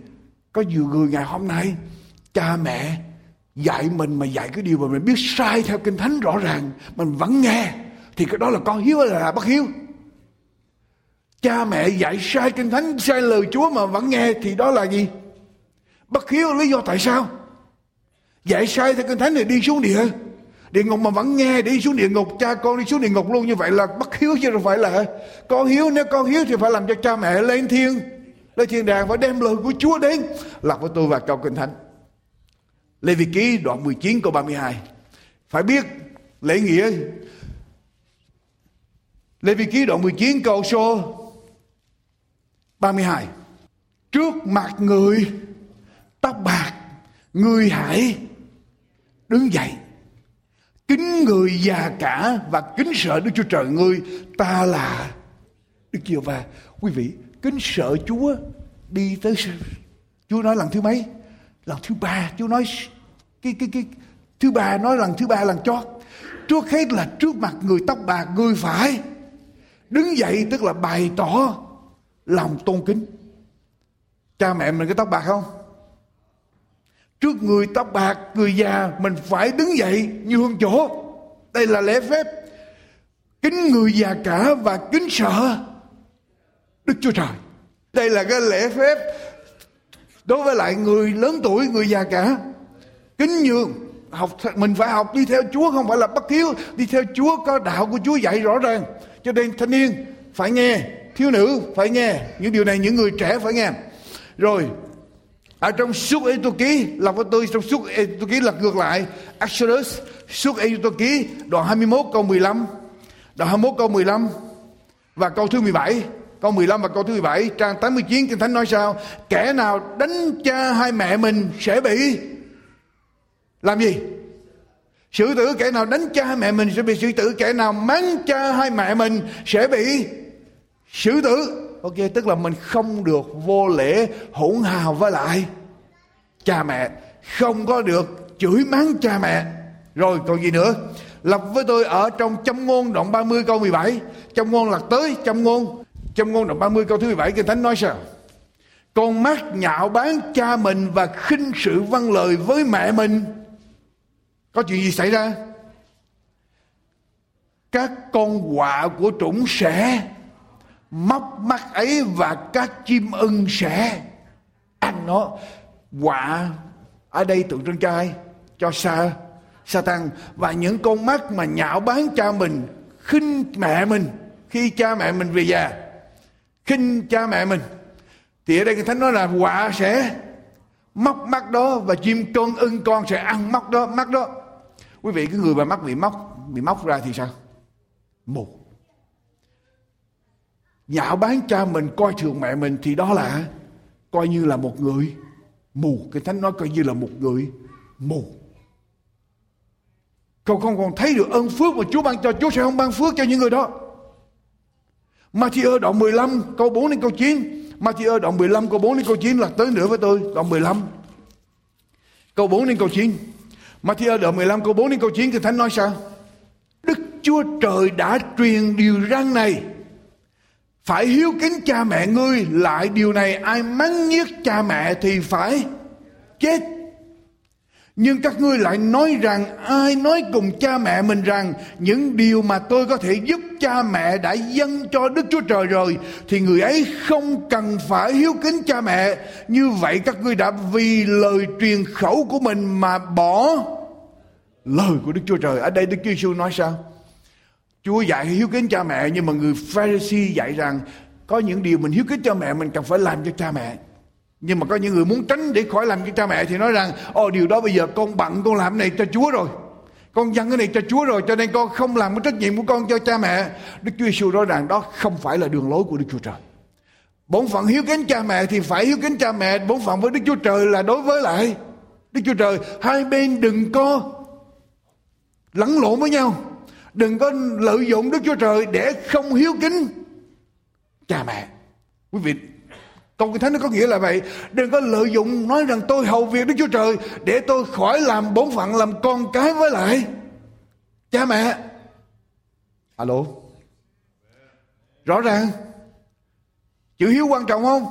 có nhiều người ngày hôm nay, cha mẹ dạy mình mà dạy cái điều mà mình biết sai theo kinh thánh rõ ràng, mình vẫn nghe, thì cái đó là con hiếu hay là bất hiếu? Cha mẹ dạy sai kinh thánh, sai lời chúa mà vẫn nghe, thì đó là gì? Bất hiếu, lý do tại sao? Dạy sai theo kinh thánh thì đi xuống địa. Địa ngục mà vẫn nghe, đi xuống địa ngục. Cha con đi xuống địa ngục luôn. Như vậy là bất hiếu chứ không phải là con hiếu. Nếu con hiếu thì phải làm cho cha mẹ lên thiên. Lên thiên đàng phải đem lời của Chúa đến. Là của tôi và câu kinh thánh. Lê Vị Ký đoạn 19 câu 32 phải biết, lễ nghĩa. Lê Vị Ký đoạn 19 câu số 32 Trước mặt người, tóc bạc, Người hãy đứng dậy. Kính người già cả và kính sợ Đức Chúa Trời ngươi, Ta là Đức Chúa và Quý vị, kính sợ Chúa đi tới Chúa nói lần thứ mấy? Lần thứ ba, Chúa nói, cái cái cái thứ ba nói lần thứ ba lần chót. Trước hết là trước mặt người tóc bạc, người phải đứng dậy, tức là bày tỏ lòng tôn kính. Cha mẹ mình cái tóc bạc không? Trước người tóc bạc, người già, mình phải đứng dậy như hương chỗ đây là lễ phép. Kính người già cả và kính sợ đức chúa trời. Đây là cái lễ phép đối với lại người lớn tuổi, người già cả. Kính nhường, học mình phải học đi theo Chúa, không phải là bất hiếu. Đi theo Chúa có đạo của Chúa dạy rõ ràng. Cho nên thanh niên, phải nghe. Thiếu nữ, phải nghe. Những điều này những người trẻ phải nghe. Rồi, ở trong suốt Ê Tô Ký là với tôi trong suốt Ê Tô Ký lật ngược lại. Exodus, suốt Ê Tô Ký đoạn 21 câu 15 đoạn 21 câu 15 và câu thứ 17 câu 15 và câu thứ 17 trang 89 Kinh Thánh nói sao? Kẻ nào đánh cha hai mẹ mình sẽ bị làm gì? Sử tử kẻ nào đánh cha hai mẹ mình sẽ bị sử tử, kẻ nào mắng cha hai mẹ mình sẽ bị sử tử. Ok, tức là mình không được vô lễ, hỗn hào với lại cha mẹ. Không có được chửi mắng cha mẹ. Rồi, còn gì nữa? Lập với tôi ở trong châm ngôn, đoạn 30 câu 17 châm ngôn là tới châm ngôn trong ngôn đoạn 30 câu thứ 17 kinh thánh nói sao? Con mắt nhạo báng cha mình và khinh sự văn lời với mẹ mình. Có chuyện gì xảy ra? Các con quạ của trũng sẽ móc mắt ấy và các chim ưng sẽ ăn nó. Quạ ở đây tượng trưng trai cho sa sa tăng và những con mắt mà nhạo báng cha mình, khinh mẹ mình. Khi cha mẹ mình về già khinh cha mẹ mình. Thì ở đây cái thánh nói là quả sẽ móc mắt đó và chim con ưng con sẽ ăn mắt đó mắt đó. Quý vị, cái người mà mắt bị móc bị móc ra thì sao? Mù. Nhạo bán cha mình, coi thường mẹ mình thì đó là coi như là một người mù. Cái thánh nói coi như là một người mù. Cậu không còn thấy được ơn phước mà Chúa ban cho. Chúa sẽ không ban phước cho những người đó. Matthew đoạn 15 câu 4 đến câu 9 Matthew đoạn 15 câu 4 đến câu 9 là tới nữa với tôi, đoạn 15 câu 4 đến câu 9 Matthew đoạn 15 câu 4 đến câu 9 thì Thánh nói sao? Đức Chúa Trời đã truyền điều răn này. Phải hiếu kính cha mẹ ngươi, lại điều này ai mắng nhiếc cha mẹ thì phải chết nhưng các ngươi lại nói rằng ai nói cùng cha mẹ mình rằng những điều mà tôi có thể giúp cha mẹ đã dâng cho Đức Chúa Trời rồi, thì người ấy không cần phải hiếu kính cha mẹ. Như vậy các ngươi đã vì lời truyền khẩu của mình mà bỏ lời của Đức Chúa Trời. Ở đây Đức Chúa Giêsu nói sao? Chúa dạy hiếu kính cha mẹ, nhưng mà người Pharisee dạy rằng có những điều mình hiếu kính cha mẹ, mình cần phải làm cho cha mẹ nhưng mà có những người muốn tránh để khỏi làm cái cha mẹ thì nói rằng, ồ, điều đó bây giờ con bận, con làm cái này cho Chúa rồi. Con dâng cái này cho Chúa rồi, cho nên con không làm cái trách nhiệm của con cho cha mẹ. Đức Chúa Giêsu nói rằng đó không phải là đường lối của Đức Chúa Trời. Bổn phận hiếu kính cha mẹ thì phải hiếu kính cha mẹ, bổn phận với Đức Chúa Trời là đối với lại Đức Chúa Trời. Hai bên đừng có lẫn lộn với nhau. Đừng có lợi dụng Đức Chúa Trời để không hiếu kính cha mẹ. Quý vị Câu Kinh Thánh nó có nghĩa là vậy. Đừng có lợi dụng, nói rằng tôi hầu việc Đức Chúa Trời để tôi khỏi làm bổn phận, làm con cái với lại cha mẹ. Alo. Rõ ràng. Chữ hiếu quan trọng không?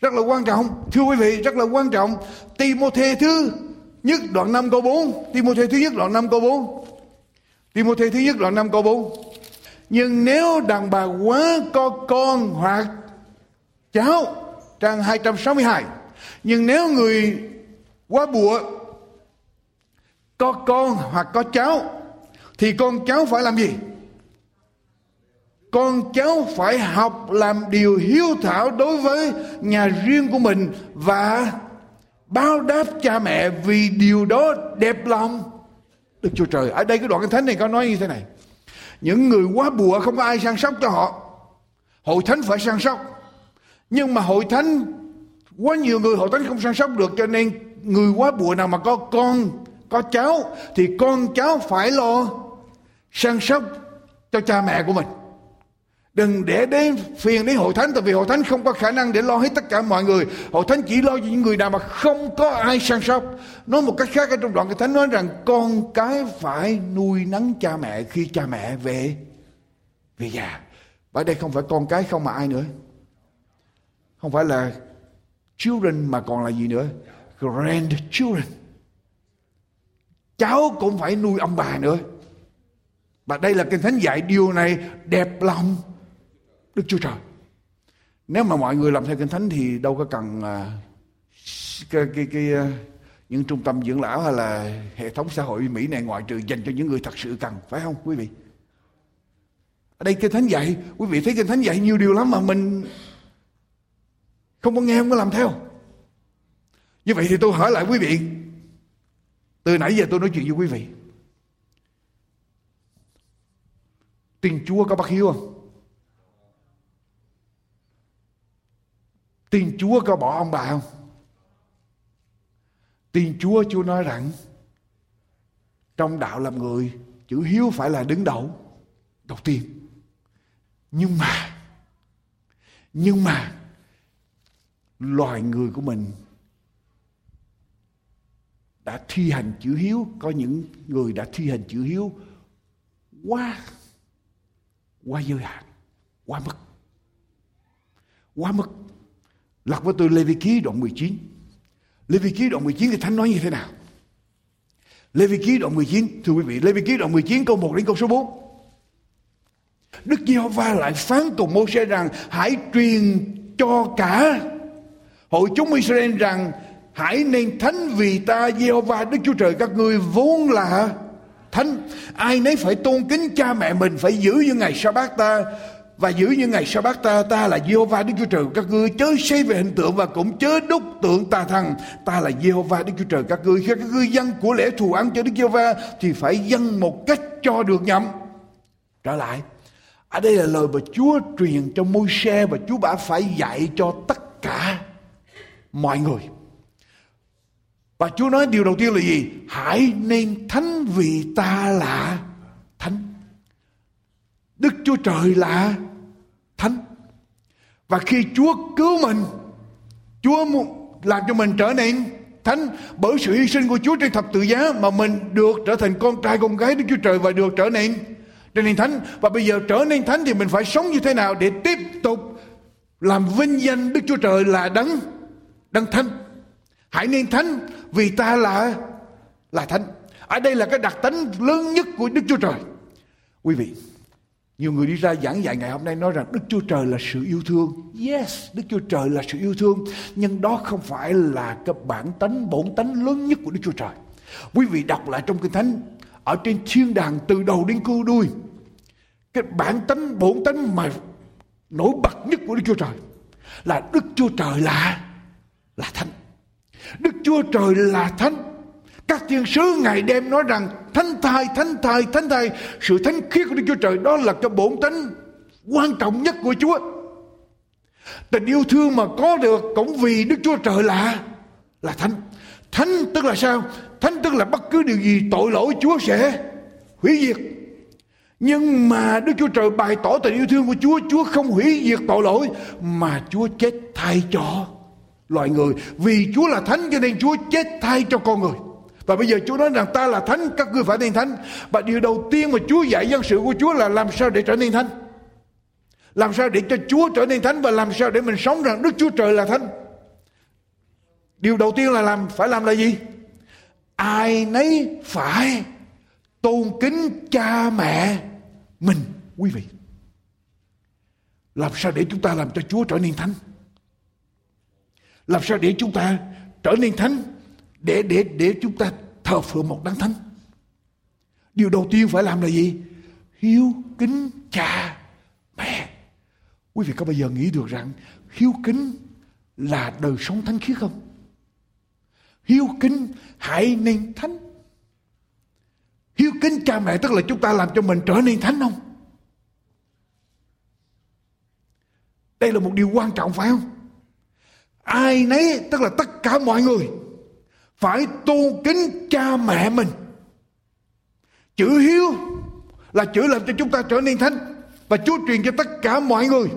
rất là quan trọng thưa quý vị, rất là quan trọng Timothée thứ nhất đoạn 5 câu 4 Timothée thứ nhất đoạn 5 câu 4 Timothée thứ nhất đoạn 5 câu 4 nhưng nếu đàn bà quá có con hoặc cháu trang 262 nhưng nếu người quá bụa có con hoặc có cháu, thì con cháu phải làm gì? Con cháu phải học làm điều hiếu thảo đối với nhà riêng của mình và báo đáp cha mẹ vì điều đó đẹp lòng. Đức Chúa Trời ở đây cái đoạn kinh thánh này có nói như thế này. Những người quá bùa không có ai săn sóc cho họ. Hội thánh phải săn sóc nhưng mà hội thánh, quá nhiều người hội thánh không săn sóc được, cho nên người quá bùa nào mà có con, có cháu, thì con cháu phải lo săn sóc cho cha mẹ của mình. Đừng để đến phiền đến hội thánh, Tại vì hội thánh không có khả năng để lo hết tất cả mọi người. Hội thánh chỉ lo cho những người nào mà không có ai săn sóc. Nói một cách khác, ở trong đoạn cái thánh nói rằng, Con cái phải nuôi nắng cha mẹ khi cha mẹ về Về già. Ở đây không phải con cái, không mà ai nữa. Không phải là children mà còn là gì nữa Grandchildren Cháu cũng phải nuôi ông bà nữa và đây là kinh thánh dạy điều này đẹp lòng Đức Chúa Trời. Nếu mà mọi người làm theo kinh thánh thì đâu có cần uh, cái, cái, cái, uh, những trung tâm dưỡng lão hay là hệ thống xã hội Mỹ này ngoại trừ dành cho những người thật sự cần, phải không quý vị? Ở đây kinh thánh dạy, quý vị thấy kinh thánh dạy nhiều điều lắm mà mình không có nghe không có làm theo. Như vậy thì tôi hỏi lại quý vị, từ nãy giờ tôi nói chuyện với quý vị. tiền Chúa có bắt hiếu không? Tin Chúa có bỏ ông bà không? Tin Chúa Chúa nói rằng trong đạo làm người chữ hiếu phải là đứng đầu đầu tiên. Nhưng mà nhưng mà loài người của mình đã thi hành chữ hiếu có những người đã thi hành chữ hiếu quá quá giới hạn quá mức quá mức Lật với tôi Lê Vi Ký đoạn 19. Lê Vi Ký đoạn 19 thì Thánh nói như thế nào? Lê Vi Ký đoạn 19, thưa quý vị, Lê Vi Ký đoạn 19 câu 1 đến câu số 4. Đức Giê-hô-va lại phán cùng Mô-xe rằng hãy truyền cho cả hội chúng Israel rằng, hãy nên thánh vì ta, Giê-hô-va, Đức Chúa Trời các ngươi vốn là thánh. Ai nấy phải tôn kính cha mẹ mình, phải giữ những ngày sa bát ta. Và giữ những ngày sa bát ta ta là Giê-hô-va, Đức Chúa Trời các ngươi chớ xây về hình tượng và cũng chớ đúc tượng tà thần ta là Giê-hô-va, Đức Chúa Trời các ngươi. Khi các ngươi dân của lễ thù ăn cho Đức Giê-hô-va, thì phải dân một cách cho được nhậm. Trở lại, ở đây là lời mà Chúa truyền cho Môi-se và Chúa đã phải dạy cho tất cả mọi người. Và Chúa nói điều đầu tiên là gì? Hãy nên thánh vì ta là thánh. Đức Chúa Trời là thánh. Và khi Chúa cứu mình, Chúa làm cho mình trở nên thánh bởi sự hy sinh của Chúa trên thập tự giá mà mình được trở thành con trai con gái Đức Chúa Trời và được trở nên trở nên thánh. Và bây giờ trở nên thánh thì mình phải sống như thế nào để tiếp tục làm vinh danh Đức Chúa Trời là đấng đấng thánh hãy nên thánh vì ta là là thánh ở đây là cái đặc tính lớn nhất của Đức Chúa Trời quý vị nhiều người đi ra giảng dạy ngày hôm nay nói rằng Đức Chúa Trời là sự yêu thương. Yes, Đức Chúa Trời là sự yêu thương. Nhưng đó không phải là cái bản tánh, bổn tánh lớn nhất của Đức Chúa Trời. Quý vị đọc lại trong Kinh Thánh, ở trên thiên đàng từ đầu đến cu đuôi. Cái bản tánh, bổn tánh mà nổi bật nhất của Đức Chúa Trời là Đức Chúa Trời là là thánh. Đức Chúa Trời là thánh các thiên sứ ngày đêm nói rằng thánh thai, thánh thai, thánh thai. Sự thánh khiết của Đức Chúa Trời đó là cái bổn tánh quan trọng nhất của Chúa. Tình yêu thương mà có được cũng vì Đức Chúa Trời là là thánh. Thánh tức là sao? Thánh tức là bất cứ điều gì tội lỗi Chúa sẽ hủy diệt. Nhưng mà Đức Chúa Trời bày tỏ tình yêu thương của Chúa, Chúa không hủy diệt tội lỗi mà Chúa chết thay cho loài người. Vì Chúa là thánh cho nên Chúa chết thay cho con người. Và bây giờ Chúa nói rằng ta là thánh, các ngươi phải nên thánh. Và điều đầu tiên mà Chúa dạy dân sự của Chúa là làm sao để trở nên thánh. Làm sao để cho Chúa trở nên thánh và làm sao để mình sống rằng Đức Chúa Trời là thánh. điều đầu tiên là làm phải làm là gì ai nấy phải tôn kính cha mẹ mình quý vị làm sao để chúng ta làm cho chúa trở nên thánh làm sao để chúng ta trở nên thánh? Để để để chúng ta thờ phượng một đấng thánh. Điều đầu tiên phải làm là gì? Hiếu kính cha mẹ. Quý vị có bao giờ nghĩ được rằng hiếu kính là đời sống thánh khiết không? Hiếu kính hãy nên thánh. Hiếu kính cha mẹ tức là chúng ta làm cho mình trở nên thánh không? Đây là một điều quan trọng phải không? Ai nấy, tức là tất cả mọi người, phải tôn kính cha mẹ mình. Chữ hiếu là chữ làm cho chúng ta trở nên thánh và Chúa truyền cho tất cả mọi người.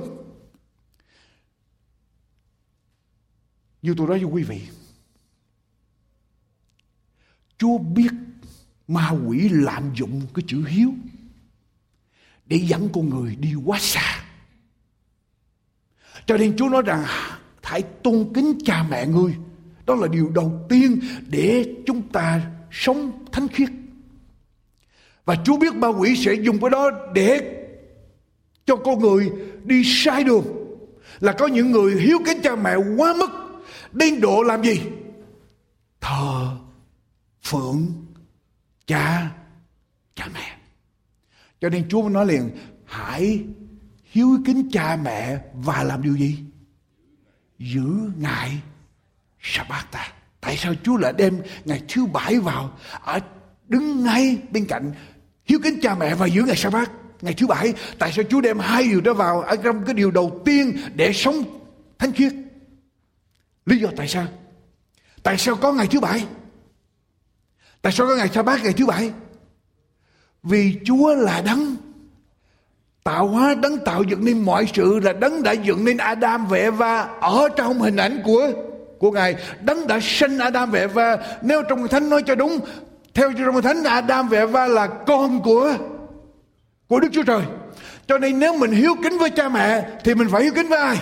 Như tôi nói với quý vị, Chúa biết ma quỷ lạm dụng cái chữ hiếu để dẫn con người đi quá xa. Cho nên Chúa nói rằng hãy tôn kính cha mẹ ngươi. Đó là điều đầu tiên để chúng ta sống thánh khiết. Và Chúa biết ma quỷ sẽ dùng cái đó để cho con người đi sai đường. Là có những người hiếu kính cha mẹ quá mức, đến độ làm gì? Thờ phượng cha cha mẹ. Cho nên Chúa nói liền, hãy hiếu kính cha mẹ và làm điều gì? Giữ ngày sa bát ta tại sao Chúa lại đem ngày thứ bảy vào? Ở đứng ngay bên cạnh hiếu kính cha mẹ và giữ ngày sa bát ngày thứ bảy. Tại sao Chúa đem hai điều đó vào? Ở trong cái điều đầu tiên để sống thánh khiết. Lý do tại sao? Tại sao có ngày thứ bảy? Tại sao có ngày sa bát ngày thứ bảy? Vì Chúa là đấng tạo hóa đấng tạo dựng nên mọi sự là đấng đã dựng nên Adam và Eva ở trong hình ảnh của của ngài. Đấng đã sinh Adam và Eva. Nếu trong thánh nói cho đúng, theo trong thánh Adam và Eva là con của của Đức Chúa Trời. Cho nên nếu mình hiếu kính với cha mẹ, thì mình phải hiếu kính với ai?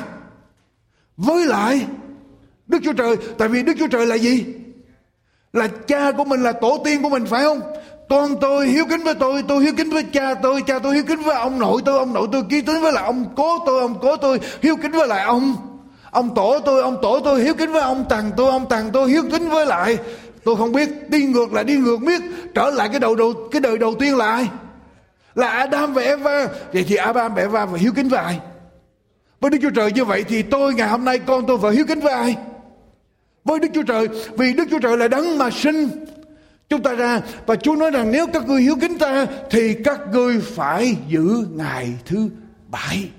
Với lại Đức Chúa Trời. Tại vì Đức Chúa Trời là gì? Là cha của mình, là tổ tiên của mình, phải không? Con tôi hiếu kính với tôi tôi hiếu kính với cha tôi cha tôi hiếu kính với ông nội tôi, ông nội tôi ký tính với lại ông cố tôi, ông cố tôi hiếu kính với lại ông. Ông tổ tôi, ông tổ tôi hiếu kính với ông tàng tôi, ông tàng tôi hiếu kính với lại. Tôi không biết đi ngược lại, đi ngược biết trở lại cái đầu đầu, cái đời đầu tiên là ai? Là Adam và Eva. Vậy thì Adam và Eva phải hiếu kính với ai? Với Đức Chúa Trời như vậy thì tôi ngày hôm nay con tôi phải hiếu kính với ai? Với Đức Chúa Trời, vì Đức Chúa Trời là đấng mà sinh chúng ta ra và Chúa nói rằng nếu các ngươi hiếu kính ta, thì các ngươi phải giữ ngày thứ bảy.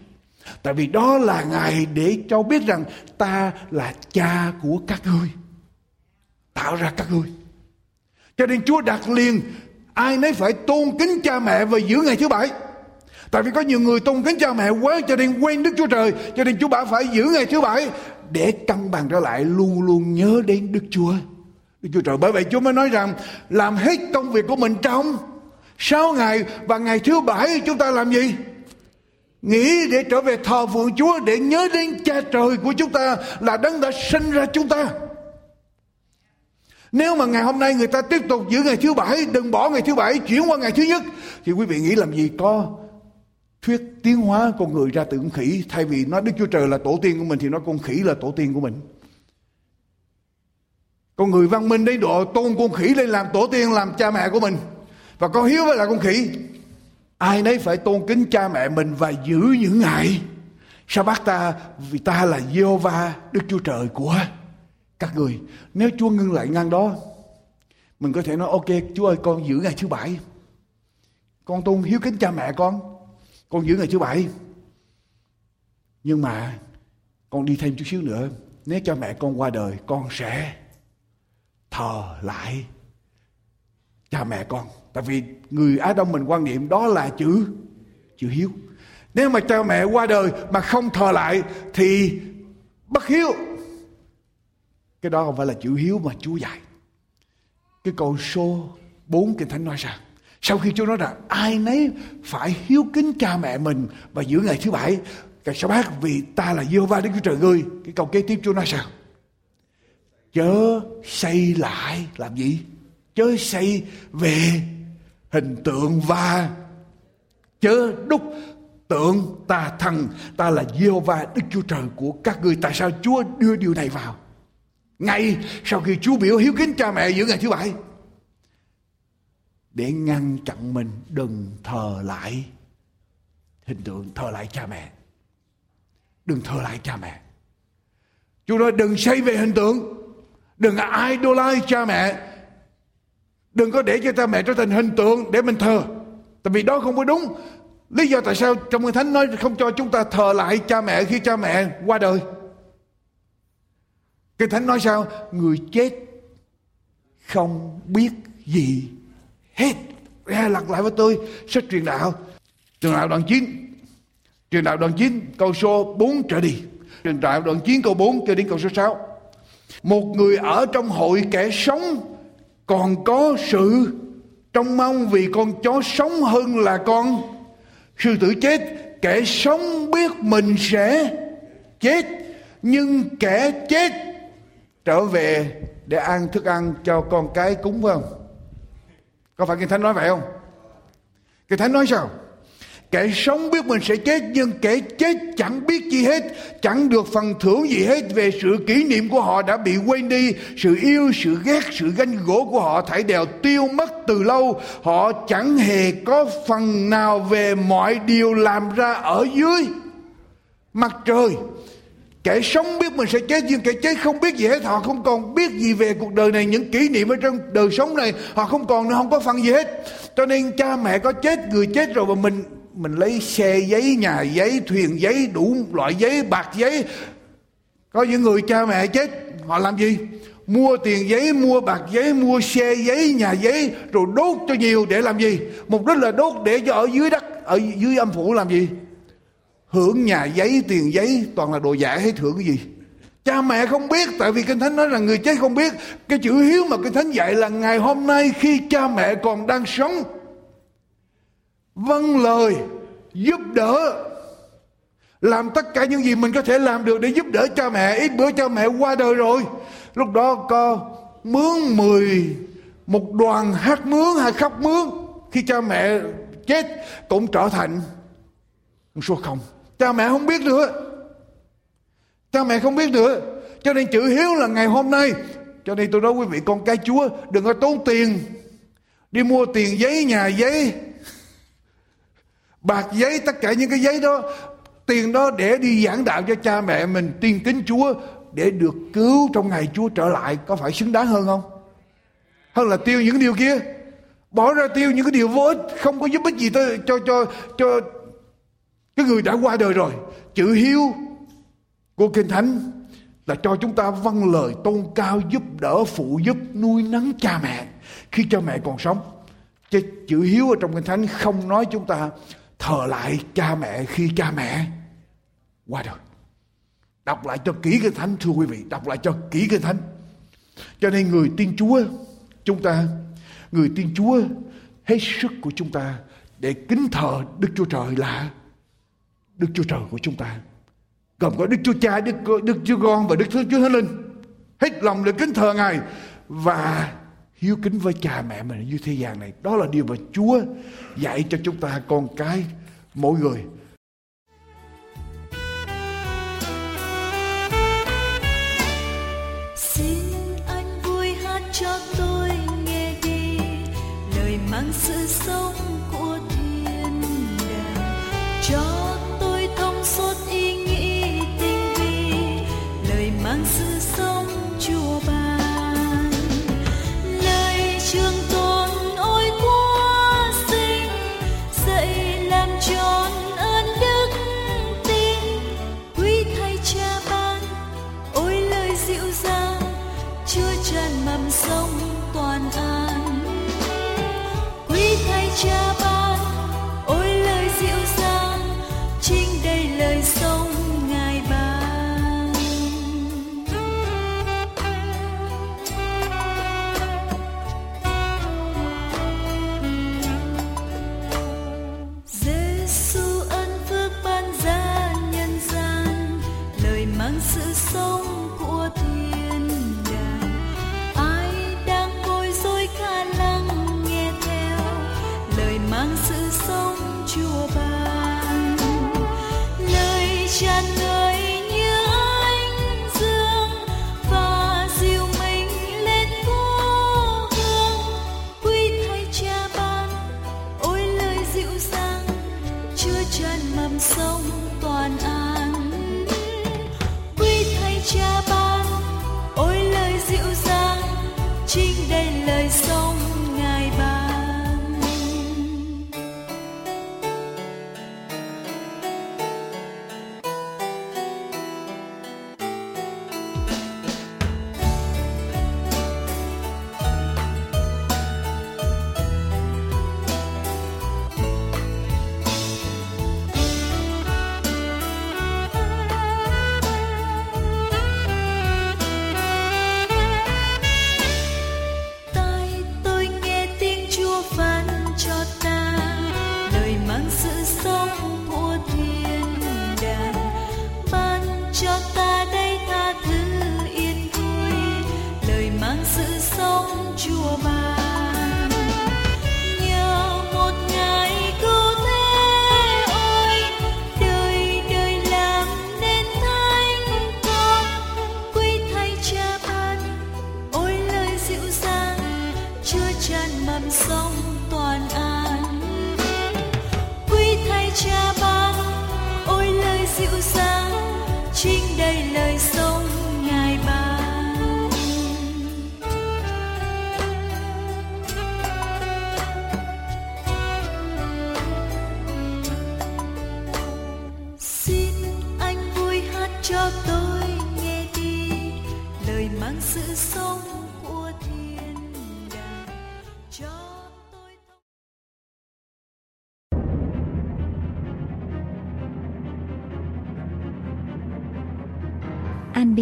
Tại vì đó là ngày để cho biết rằng ta là cha của các ngươi, tạo ra các ngươi. Cho nên Chúa đặt liền, ai nấy phải tôn kính cha mẹ và giữ ngày thứ bảy. Tại vì có nhiều người tôn kính cha mẹ quá, cho nên quên Đức Chúa Trời, cho nên Chúa bảo phải giữ ngày thứ bảy để cân bằng trở lại luôn luôn nhớ đến Đức Chúa. Đức Chúa Trời. Bởi vậy Chúa mới nói rằng, làm hết công việc của mình trong sáu ngày và ngày thứ bảy chúng ta làm gì? Nghĩ để trở về thờ phượng Chúa để nhớ đến cha trời của chúng ta là đấng đã sinh ra chúng ta. Nếu mà ngày hôm nay người ta tiếp tục giữ ngày thứ bảy, đừng bỏ ngày thứ bảy, chuyển qua ngày thứ nhất, thì quý vị nghĩ làm gì? Có thuyết tiến hóa con người ra từ con khỉ. Thay vì nói Đức Chúa Trời là tổ tiên của mình, thì nói con khỉ là tổ tiên của mình con người văn minh đến độ tôn con khỉ lên làm tổ tiên, làm cha mẹ của mình. Và con hiếu với là con khỉ. Ai nấy phải tôn kính cha mẹ mình và giữ những ngày sao bác ta, vì ta là Giê-hô-va, Đức Chúa Trời của các người. Nếu Chúa ngưng lại ngang đó, mình có thể nói, ok, Chúa ơi, con giữ ngày thứ bảy. Con tôn hiếu kính cha mẹ con. Con giữ ngày thứ bảy. Nhưng mà con đi thêm chút xíu nữa. Nếu cha mẹ con qua đời, con sẽ thờ lại. Cha mẹ con, tại vì người á đông mình quan niệm đó là chữ chữ hiếu. Nếu mà cha mẹ qua đời mà không thờ lại thì bất hiếu. Cái đó không phải là chữ hiếu mà chúa dạy. Cái câu số 4 kinh thánh nói rằng, sau khi Chúa nói rằng ai nấy phải hiếu kính cha mẹ mình và giữ ngày thứ bảy ngày sa bát vì ta là giê va Đức Chúa Trời ngươi. Cái câu kế tiếp Chúa nói sao chớ xây lại. Làm gì? Chớ xây về hình tượng và chớ đúc tượng ta thần. Ta là giê va đức chúa trời của các ngươi. Tại sao chúa đưa điều này vào? Ngay sau khi chúa biểu hiếu kính cha mẹ giữa ngày thứ bảy. Để ngăn chặn mình, đừng thờ lại hình tượng thờ lại cha mẹ. Đừng thờ lại cha mẹ. Chúa nói, đừng xây về hình tượng đừng idolize cha mẹ. Đừng có để cho cha mẹ trở thành hình tượng để mình thờ. Tại vì đó không có đúng. Lý do tại sao trong kinh thánh nói không cho chúng ta thờ lại cha mẹ khi cha mẹ qua đời? Kinh thánh nói sao? Người chết không biết gì hết. Ra lặp lại với tôi sách truyền đạo. Truyền đạo đoạn 9 truyền đạo đoạn 9 câu số 4 trở đi. Truyền đạo đoạn 9 câu 4 cho đến câu số 6 một người ở trong hội kẻ sống còn có sự trông mong vì con chó sống hơn là con. Sư tử chết, kẻ sống biết mình sẽ chết, nhưng kẻ chết trở về để ăn thức ăn cho con cái cúng, phải không? Có phải kinh thánh nói vậy không? Kinh thánh nói sao? Kẻ sống biết mình sẽ chết, nhưng kẻ chết chẳng biết gì hết, chẳng được phần thưởng gì hết về sự kỷ niệm của họ đã bị quên đi. Sự yêu, sự ghét, sự ganh gỗ của họ thảy đều tiêu mất từ lâu. Họ chẳng hề có phần nào về mọi điều làm ra ở dưới mặt trời. Kẻ sống biết mình sẽ chết, nhưng kẻ chết không biết gì hết. Họ không còn biết gì về cuộc đời này. Những kỷ niệm ở trong đời sống này, họ không còn không có phần gì hết. Cho nên cha mẹ có chết, người chết rồi mà mình mình lấy xe giấy, nhà giấy, thuyền giấy, đủ loại giấy, bạc giấy. Có những người cha mẹ chết, họ làm gì? Mua tiền giấy, mua bạc giấy, mua xe giấy, nhà giấy, rồi đốt cho nhiều để làm gì? Mục đích là đốt để cho ở dưới đất, ở dưới âm phủ làm gì? Hưởng nhà giấy, tiền giấy, toàn là đồ giả hay thưởng cái gì? Cha mẹ không biết, tại vì kinh thánh nói là người chết không biết. Cái chữ hiếu mà kinh thánh dạy là ngày hôm nay khi cha mẹ còn đang sống vâng lời, giúp đỡ. Làm tất cả những gì mình có thể làm được để giúp đỡ cha mẹ. Ít bữa cha mẹ qua đời rồi. Lúc đó có mướn mười, một đoàn hát mướn hay khóc mướn. Khi cha mẹ chết, cũng trở thành một số không. Cha mẹ không biết nữa. Cha mẹ không biết nữa. Cho nên chữ hiếu là ngày hôm nay. Cho nên tôi nói quý vị, con cái chúa đừng có tốn tiền. Đi mua tiền giấy, nhà giấy bạc giấy, tất cả những cái giấy đó, tiền đó để đi giảng đạo cho cha mẹ mình, tiên kính Chúa, để được cứu trong ngày Chúa trở lại, có phải xứng đáng hơn không? Hơn là tiêu những điều kia. Bỏ ra tiêu những cái điều vô ích, không có giúp ích gì tới, cho cho cho cái người đã qua đời rồi. Chữ hiếu của Kinh Thánh là cho chúng ta vâng lời tôn cao giúp đỡ, phụ giúp, nuôi nấng cha mẹ khi cha mẹ còn sống. Chứ chữ hiếu ở trong Kinh Thánh không nói chúng ta thờ lại cha mẹ khi cha mẹ qua đời. Đọc lại cho kỹ cái thánh, thưa quý vị, đọc lại cho kỹ cái thánh. Cho nên người tiên chúa, chúng ta, người tiên chúa, hết sức của chúng ta để kính thờ đức chúa trời là đức chúa trời của chúng ta. Gồm có đức chúa cha, đức đức chúa con và đức chúa thánh linh. Hết lòng để kính thờ ngài và hiếu kính với cha mẹ mình như thế gian này. Đó là điều mà Chúa dạy cho chúng ta con cái, mỗi người.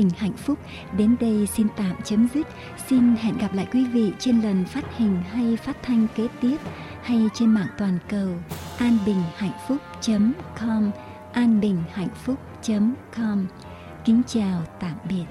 Bình hạnh phúc đến đây xin tạm chấm dứt. Xin hẹn gặp lại quý vị trên lần phát hình hay phát thanh kế tiếp hay trên mạng toàn cầu anbinhhạnhphúc.com anbinhhạnhphúc.com Kính chào tạm biệt.